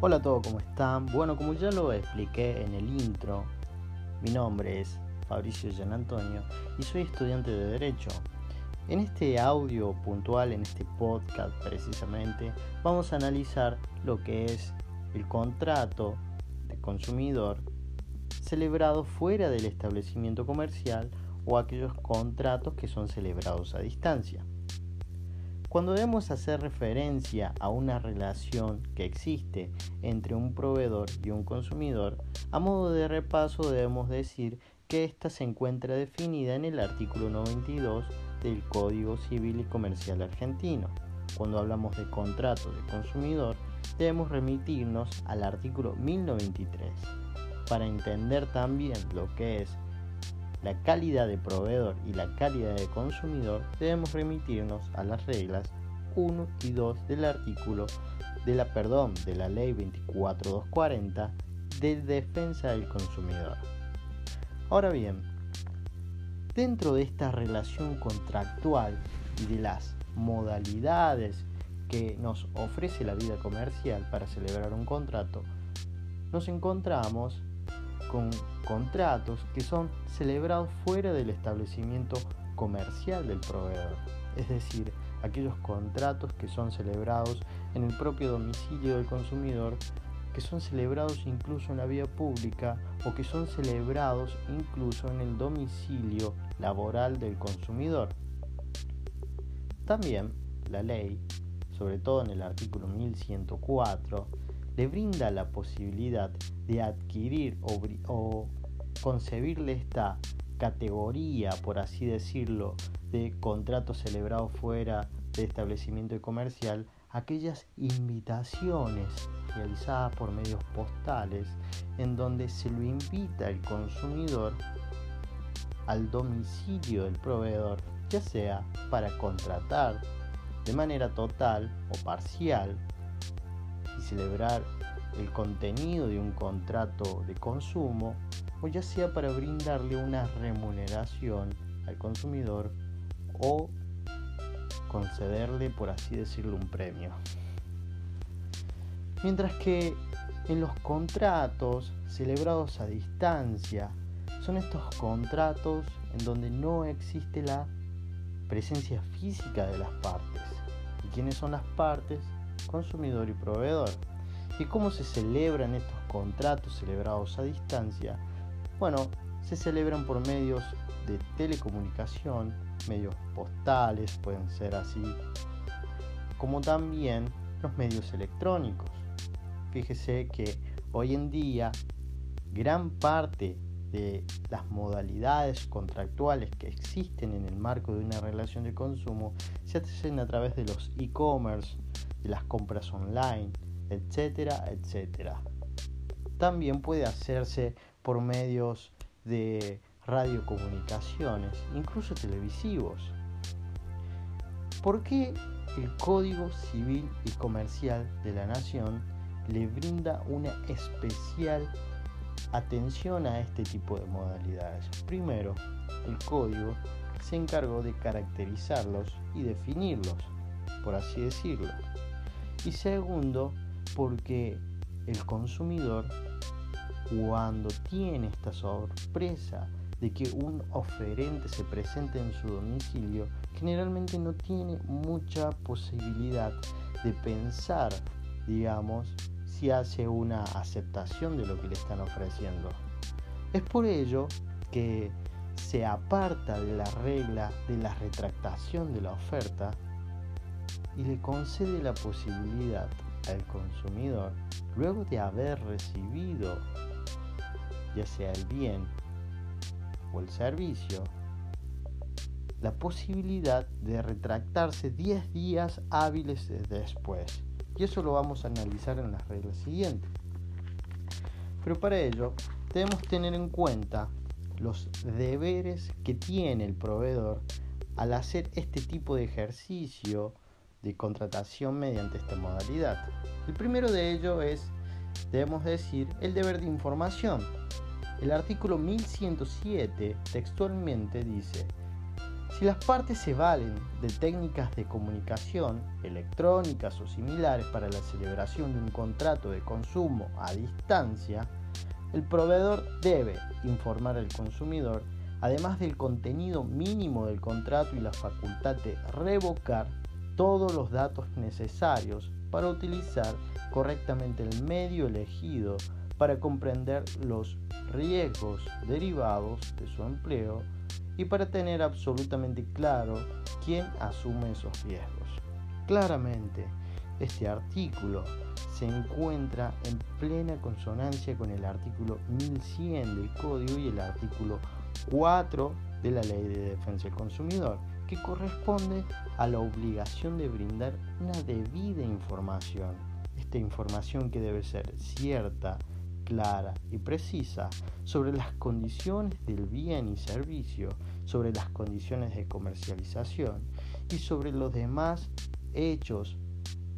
Hola a todos, ¿cómo están? Bueno, como ya lo expliqué en el intro, mi nombre es Fabricio Gian Antonio y soy estudiante de Derecho. En este audio puntual, en este podcast precisamente, vamos a analizar lo que es el contrato de consumidor celebrado fuera del establecimiento comercial o aquellos contratos que son celebrados a distancia. Cuando debemos hacer referencia a una relación que existe entre un proveedor y un consumidor, a modo de repaso debemos decir que ésta se encuentra definida en el artículo 92 del Código Civil y Comercial argentino. Cuando hablamos de contrato de consumidor, debemos remitirnos al artículo 1093 para entender también lo que es la calidad de proveedor y la calidad de consumidor, debemos remitirnos a las reglas 1 y 2 del artículo de la perdón de la ley 24240 de defensa del consumidor. Ahora bien, dentro de esta relación contractual y de las modalidades que nos ofrece la vida comercial para celebrar un contrato, nos encontramos con contratos que son celebrados fuera del establecimiento comercial del proveedor, es decir, aquellos contratos que son celebrados en el propio domicilio del consumidor, que son celebrados incluso en la vía pública o que son celebrados incluso en el domicilio laboral del consumidor. También la ley, sobre todo en el artículo 1104, le brinda la posibilidad de adquirir o, concebirle esta categoría, por así decirlo, de contrato celebrado fuera de establecimiento comercial, aquellas invitaciones realizadas por medios postales en donde se lo invita al consumidor al domicilio del proveedor, ya sea para contratar de manera total o parcial y celebrar el contenido de un contrato de consumo o ya sea para brindarle una remuneración al consumidor o concederle, por así decirlo, un premio. Mientras que en los contratos celebrados a distancia son estos contratos en donde no existe la presencia física de las partes. ¿Y quiénes son las partes? consumidor y proveedor. ¿Y cómo se celebran estos contratos celebrados a distancia? Bueno, se celebran por medios de telecomunicación, medios postales, pueden ser así, como también los medios electrónicos. Fíjese que hoy en día gran parte de las modalidades contractuales que existen en el marco de una relación de consumo se hacen a través de los e-commerce, de las compras online, etcétera, etcétera. También puede hacerse por medios de radiocomunicaciones, incluso televisivos. ¿Por qué el Código Civil y Comercial de la Nación le brinda una especial atención a este tipo de modalidades? Primero, el código se encargó de caracterizarlos y definirlos, por así decirlo. Y segundo, porque el consumidor, cuando tiene esta sorpresa de que un oferente se presente en su domicilio, generalmente no tiene mucha posibilidad de pensar, digamos, si hace una aceptación de lo que le están ofreciendo. Es por ello que se aparta de la regla de la retractación de la oferta y le concede la posibilidad al consumidor, luego de haber recibido ya sea el bien o el servicio, la posibilidad de retractarse 10 días hábiles después. Y eso lo vamos a analizar en las reglas siguientes. Pero para ello debemos tener en cuenta los deberes que tiene el proveedor al hacer este tipo de ejercicio de contratación mediante esta modalidad. El primero de ello es, debemos decir, el deber de información. El artículo 1107 textualmente dice, Si las partes se valen de técnicas de comunicación electrónicas o similares para la celebración de un contrato de consumo a distancia, el proveedor debe informar al consumidor, además del contenido mínimo del contrato y la facultad de revocar todos los datos necesarios para utilizar correctamente el medio elegido para comprender los riesgos derivados de su empleo y para tener absolutamente claro quién asume esos riesgos. Claramente, este artículo se encuentra en plena consonancia con el artículo 1100 del Código y el artículo 4 de la Ley de Defensa del Consumidor, que corresponde a la obligación de brindar una debida información. Esta información que debe ser cierta, clara y precisa sobre las condiciones del bien y servicio, sobre las condiciones de comercialización y sobre los demás hechos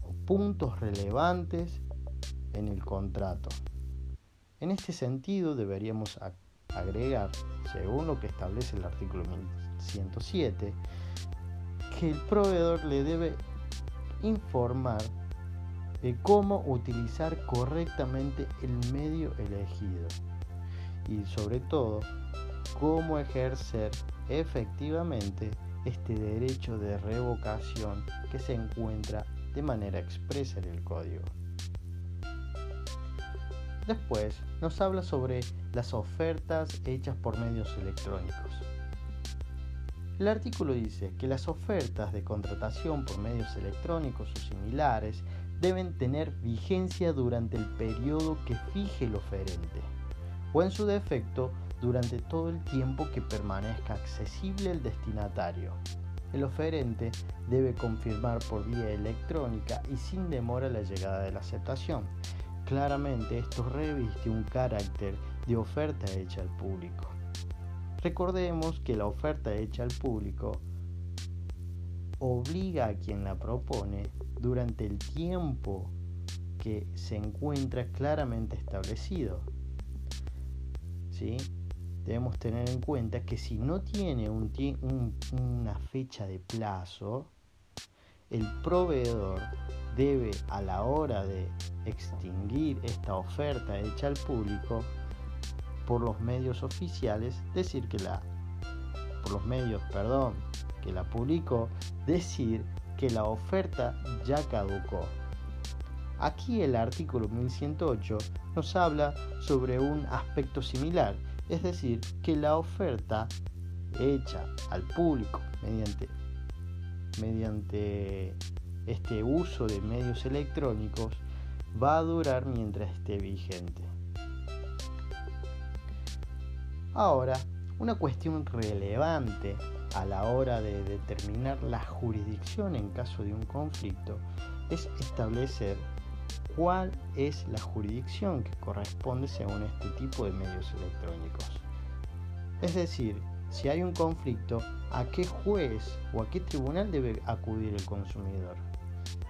o puntos relevantes en el contrato. En este sentido deberíamos agregar, según lo que establece el artículo 1107, que el proveedor le debe informar de cómo utilizar correctamente el medio elegido y sobre todo cómo ejercer efectivamente este derecho de revocación que se encuentra de manera expresa en el código. Después nos habla sobre las ofertas hechas por medios electrónicos. El artículo dice que las ofertas de contratación por medios electrónicos o similares deben tener vigencia durante el periodo que fije el oferente, o en su defecto durante todo el tiempo que permanezca accesible el destinatario. El oferente debe confirmar por vía electrónica y sin demora la llegada de la aceptación. Claramente esto reviste un carácter de oferta hecha al público. Recordemos que la oferta hecha al público obliga a quien la propone durante el tiempo que se encuentra claramente establecido. ¿Sí? Debemos tener en cuenta que si no tiene una fecha de plazo, el proveedor debe a la hora de extinguir esta oferta hecha al público por los medios oficiales decir que la por los medios, perdón, que la publicó, decir que la oferta ya caducó. Aquí el artículo 1108 nos habla sobre un aspecto similar, es decir, que la oferta hecha al público mediante, mediante este uso de medios electrónicos va a durar mientras esté vigente. Ahora, una cuestión relevante a la hora de determinar la jurisdicción en caso de un conflicto es establecer cuál es la jurisdicción que corresponde según este tipo de medios electrónicos. Es decir, si hay un conflicto, ¿a qué juez o a qué tribunal debe acudir el consumidor?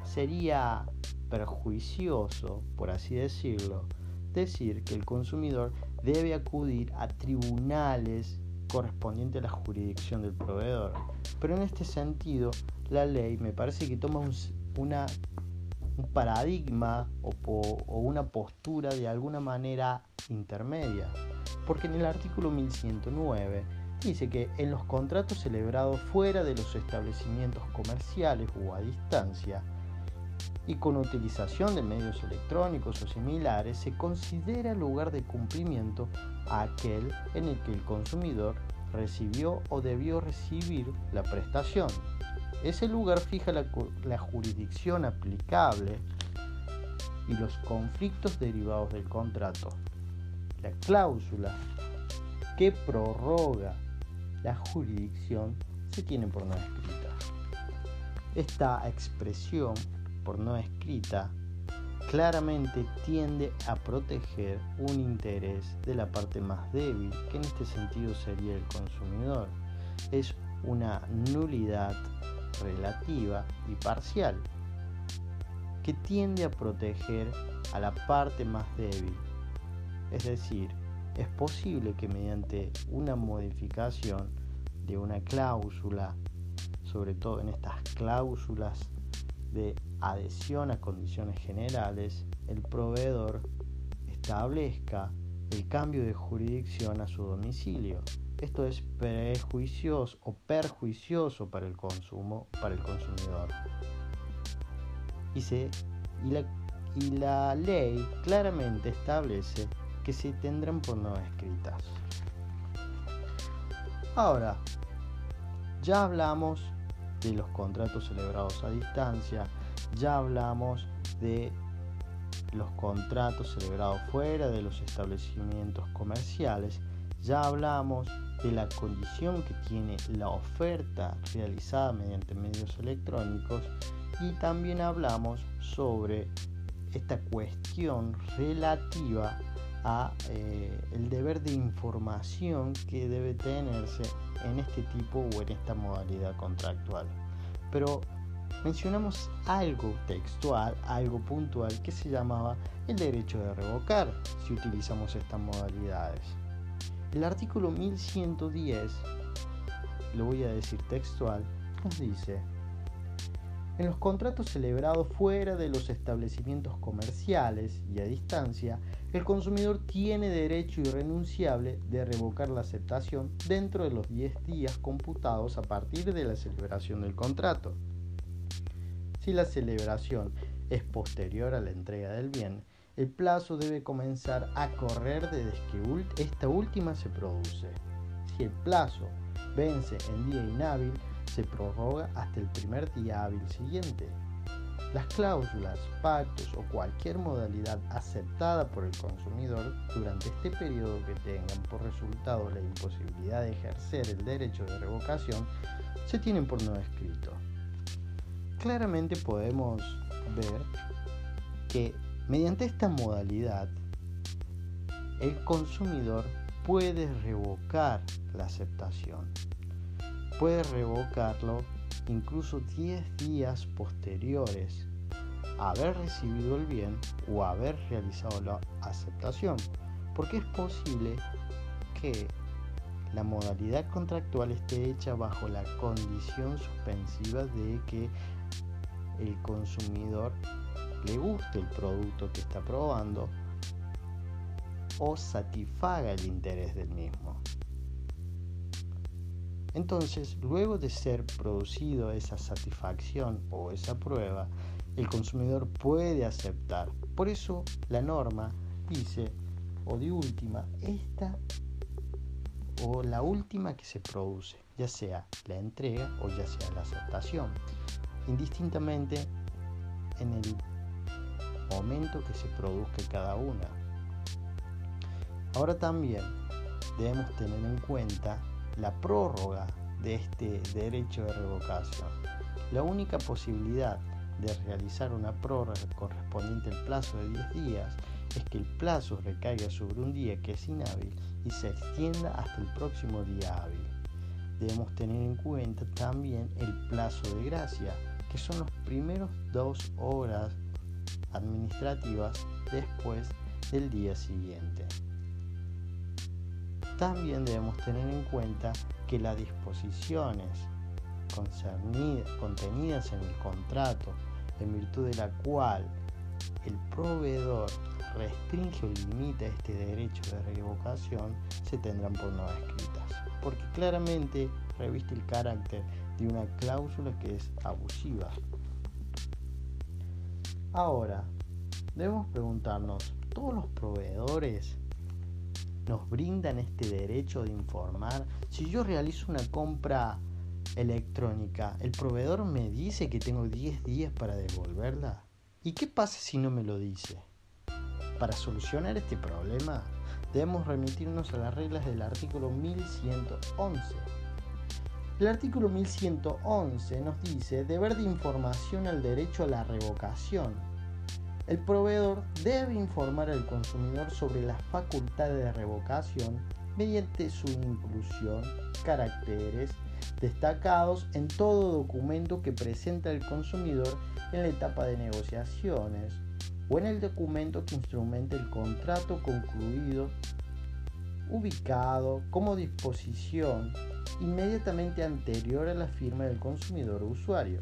Sería perjuicioso, por así decirlo, decir que el consumidor debe acudir a tribunales correspondiente a la jurisdicción del proveedor. Pero en este sentido, la ley me parece que toma un, paradigma o, o una postura de alguna manera intermedia. Porque en el artículo 1109 dice que en los contratos celebrados fuera de los establecimientos comerciales o a distancia, y con utilización de medios electrónicos o similares se considera lugar de cumplimiento aquel en el que el consumidor recibió o debió recibir la prestación. Ese lugar fija la, la jurisdicción aplicable y los conflictos derivados del contrato. La cláusula que prorroga la jurisdicción se tiene por no escrita. Esta expresión por no escrita claramente tiende a proteger un interés de la parte más débil, que en este sentido sería el consumidor. Es una nulidad relativa y parcial que tiende a proteger a la parte más débil. Es decir, es posible que mediante una modificación de una cláusula, sobre todo en estas cláusulas de adhesión a condiciones generales, el proveedor establezca el cambio de jurisdicción a su domicilio. Esto es prejuicioso o perjuicioso para el consumo, para el consumidor. Y, y, la, y la ley claramente establece que se tendrán por no escritas. Ahora, ya hablamos de los contratos celebrados a distancia, ya hablamos de los contratos celebrados fuera de los establecimientos comerciales, ya hablamos de la condición que tiene la oferta realizada mediante medios electrónicos. Y también hablamos sobre esta cuestión relativa a eh, el deber de información que debe tenerse en este tipo o en esta modalidad contractual. Pero mencionamos algo textual, algo puntual que se llamaba el derecho de revocar si utilizamos estas modalidades. El artículo 1110, lo voy a decir textual, nos dice, en los contratos celebrados fuera de los establecimientos comerciales y a distancia, el consumidor tiene derecho irrenunciable de revocar la aceptación dentro de los 10 días computados a partir de la celebración del contrato. Si la celebración es posterior a la entrega del bien, el plazo debe comenzar a correr desde que esta última se produce. Si el plazo vence en día inhábil, se prorroga hasta el primer día hábil siguiente. Las cláusulas, pactos o cualquier modalidad aceptada por el consumidor durante este periodo que tengan por resultado la imposibilidad de ejercer el derecho de revocación se tienen por no escrito. Claramente podemos ver que mediante esta modalidad el consumidor puede revocar la aceptación puede revocarlo incluso 10 días posteriores a haber recibido el bien o haber realizado la aceptación, porque es posible que la modalidad contractual esté hecha bajo la condición suspensiva de que el consumidor le guste el producto que está probando o satisfaga el interés del mismo. Entonces, luego de ser producido esa satisfacción o esa prueba, el consumidor puede aceptar. Por eso la norma dice, o de última, esta o la última que se produce, ya sea la entrega o ya sea la aceptación, indistintamente en el momento que se produzca cada una. Ahora también debemos tener en cuenta la prórroga de este derecho de revocación. La única posibilidad de realizar una prórroga correspondiente al plazo de 10 días es que el plazo recaiga sobre un día que es inhábil y se extienda hasta el próximo día hábil. Debemos tener en cuenta también el plazo de gracia, que son los primeros dos horas administrativas después del día siguiente. También debemos tener en cuenta que las disposiciones contenidas en el contrato, en virtud de la cual el proveedor restringe o limita este derecho de revocación, se tendrán por no escritas, porque claramente reviste el carácter de una cláusula que es abusiva. Ahora, debemos preguntarnos, ¿todos los proveedores nos brindan este derecho de informar. Si yo realizo una compra electrónica, el proveedor me dice que tengo 10 días para devolverla. ¿Y qué pasa si no me lo dice? Para solucionar este problema, debemos remitirnos a las reglas del artículo 1111. El artículo 1111 nos dice deber de información al derecho a la revocación el proveedor debe informar al consumidor sobre las facultades de revocación mediante su inclusión, caracteres destacados en todo documento que presenta el consumidor en la etapa de negociaciones o en el documento que instrumente el contrato concluido ubicado como disposición inmediatamente anterior a la firma del consumidor usuario.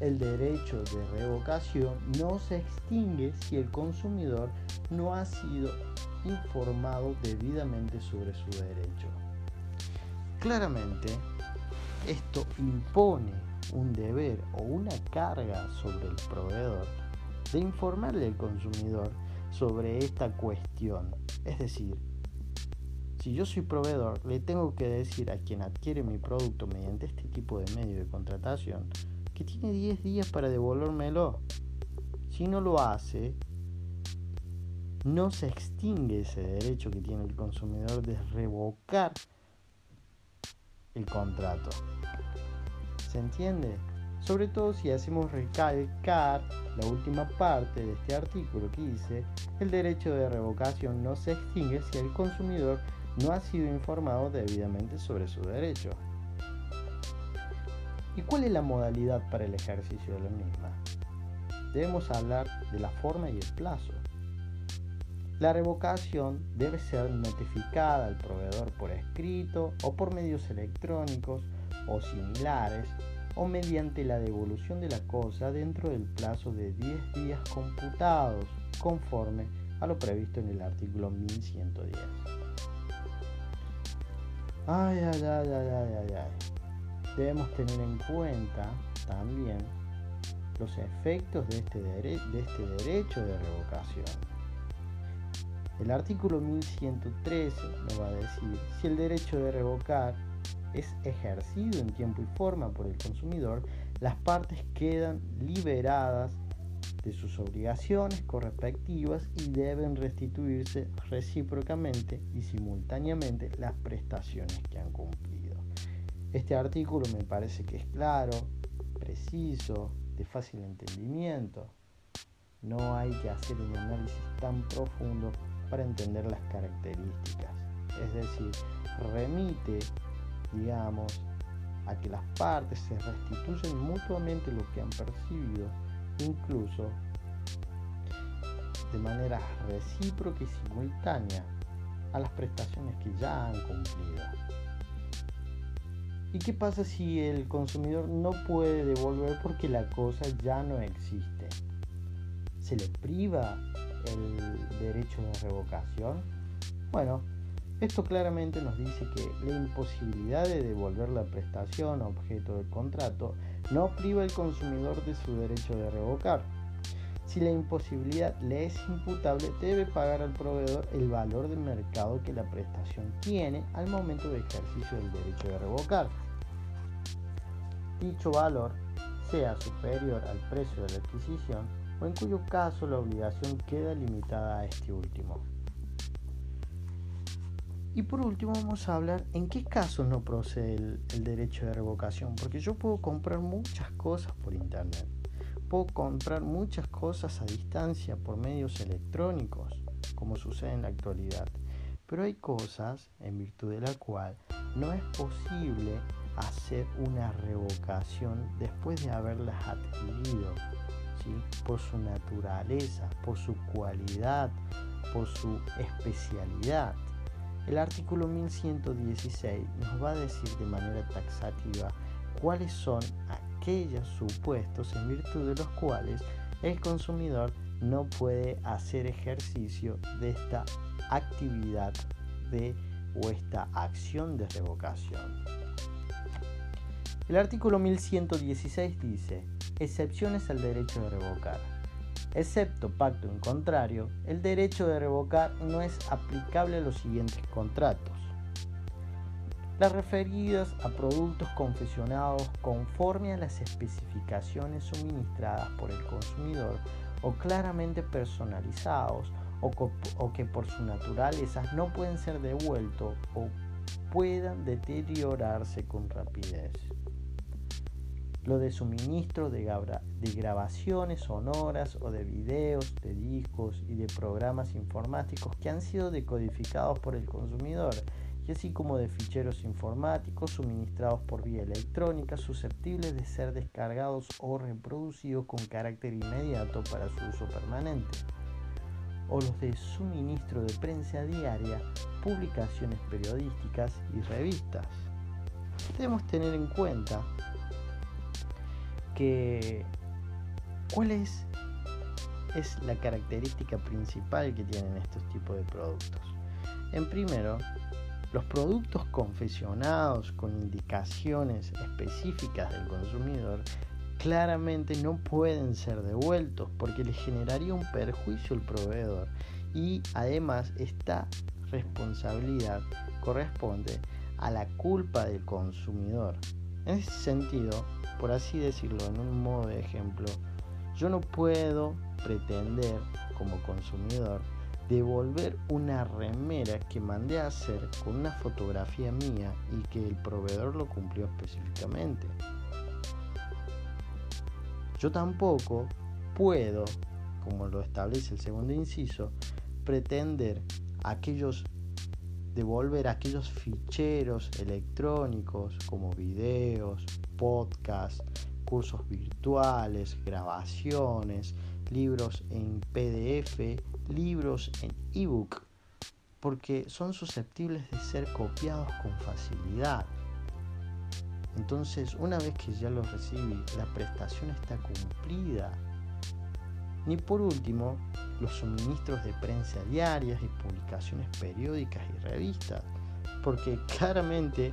El derecho de revocación no se extingue si el consumidor no ha sido informado debidamente sobre su derecho. Claramente, esto impone un deber o una carga sobre el proveedor de informarle al consumidor sobre esta cuestión. Es decir, si yo soy proveedor, le tengo que decir a quien adquiere mi producto mediante este tipo de medio de contratación que tiene 10 días para devolvérmelo. Si no lo hace, no se extingue ese derecho que tiene el consumidor de revocar el contrato. ¿Se entiende? Sobre todo si hacemos recalcar la última parte de este artículo que dice, el derecho de revocación no se extingue si el consumidor no ha sido informado debidamente sobre su derecho. ¿Y cuál es la modalidad para el ejercicio de la misma? Debemos hablar de la forma y el plazo. La revocación debe ser notificada al proveedor por escrito o por medios electrónicos o similares o mediante la devolución de la cosa dentro del plazo de 10 días computados conforme a lo previsto en el artículo 1110. Ay, ay, ay, ay, ay, ay, Debemos tener en cuenta también los efectos de este, este derecho de revocación. El artículo 1113 nos va a decir si el derecho de revocar es ejercido en tiempo y forma por el consumidor, las partes quedan liberadas de sus obligaciones correspectivas y deben restituirse recíprocamente y simultáneamente las prestaciones que han cumplido. Este artículo me parece que es claro, preciso, de fácil entendimiento. No hay que hacer un análisis tan profundo para entender las características. Es decir, remite digamos, a que las partes se restituyen mutuamente lo que han percibido, incluso de manera recíproca y simultánea a las prestaciones que ya han cumplido. ¿Y qué pasa si el consumidor no puede devolver porque la cosa ya no existe? ¿Se le priva el derecho de revocación? Bueno, esto claramente nos dice que la imposibilidad de devolver la prestación objeto del contrato no priva al consumidor de su derecho de revocar. Si la imposibilidad le es imputable, debe pagar al proveedor el valor de mercado que la prestación tiene al momento de ejercicio del derecho de revocar. Dicho valor sea superior al precio de la adquisición o en cuyo caso la obligación queda limitada a este último. Y por último vamos a hablar en qué casos no procede el, derecho de revocación, porque yo puedo comprar muchas cosas por internet, puedo comprar muchas cosas a distancia por medios electrónicos, como sucede en la actualidad, pero hay cosas en virtud de la cual no es posible hacer una revocación después de haberlas adquirido, ¿sí? por su naturaleza, por su cualidad, por su especialidad. El artículo 1116 nos va a decir de manera taxativa cuáles son aquellos supuestos en virtud de los cuales el consumidor no puede hacer ejercicio de esta actividad de o esta acción de revocación. El artículo 1116 dice, excepciones al derecho de revocar. Excepto pacto en contrario, el derecho de revocar no es aplicable a los siguientes contratos. Las referidas a productos confeccionados conforme a las especificaciones suministradas por el consumidor o claramente personalizados o, que por su naturaleza no pueden ser devueltos o puedan deteriorarse con rapidez. Lo de suministro de, grabaciones sonoras o de videos, de discos y de programas informáticos que han sido decodificados por el consumidor, y así como de ficheros informáticos suministrados por vía electrónica susceptibles de ser descargados o reproducidos con carácter inmediato para su uso permanente. o los de suministro de prensa diaria, publicaciones periodísticas y revistas. Debemos tener en cuenta que cuál es, es la característica principal que tienen estos tipos de productos. En primero, los productos confeccionados con indicaciones específicas del consumidor claramente no pueden ser devueltos porque le generaría un perjuicio al proveedor y además esta responsabilidad corresponde a la culpa del consumidor. En ese sentido, por así decirlo en un modo de ejemplo, yo no puedo pretender como consumidor devolver una remera que mandé a hacer con una fotografía mía y que el proveedor lo cumplió específicamente. Yo tampoco puedo, como lo establece el segundo inciso, pretender aquellos devolver aquellos ficheros electrónicos como videos, podcasts, cursos virtuales, grabaciones, libros en PDF, libros en ebook, porque son susceptibles de ser copiados con facilidad. Entonces, una vez que ya los recibí, la prestación está cumplida. Ni por último, los suministros de prensa diarias y publicaciones periódicas y revistas, porque claramente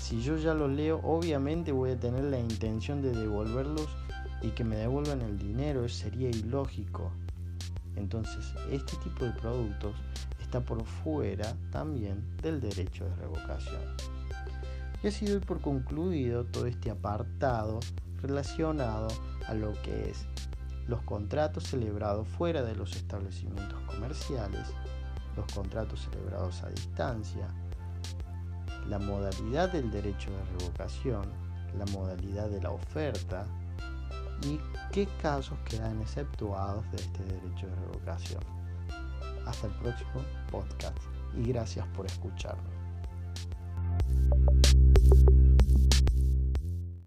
si yo ya los leo, obviamente voy a tener la intención de devolverlos y que me devuelvan el dinero, sería ilógico. Entonces, este tipo de productos está por fuera también del derecho de revocación. Y así doy por concluido todo este apartado relacionado a lo que es los contratos celebrados fuera de los establecimientos comerciales, los contratos celebrados a distancia, la modalidad del derecho de revocación, la modalidad de la oferta y qué casos quedan exceptuados de este derecho de revocación. Hasta el próximo podcast y gracias por escucharme.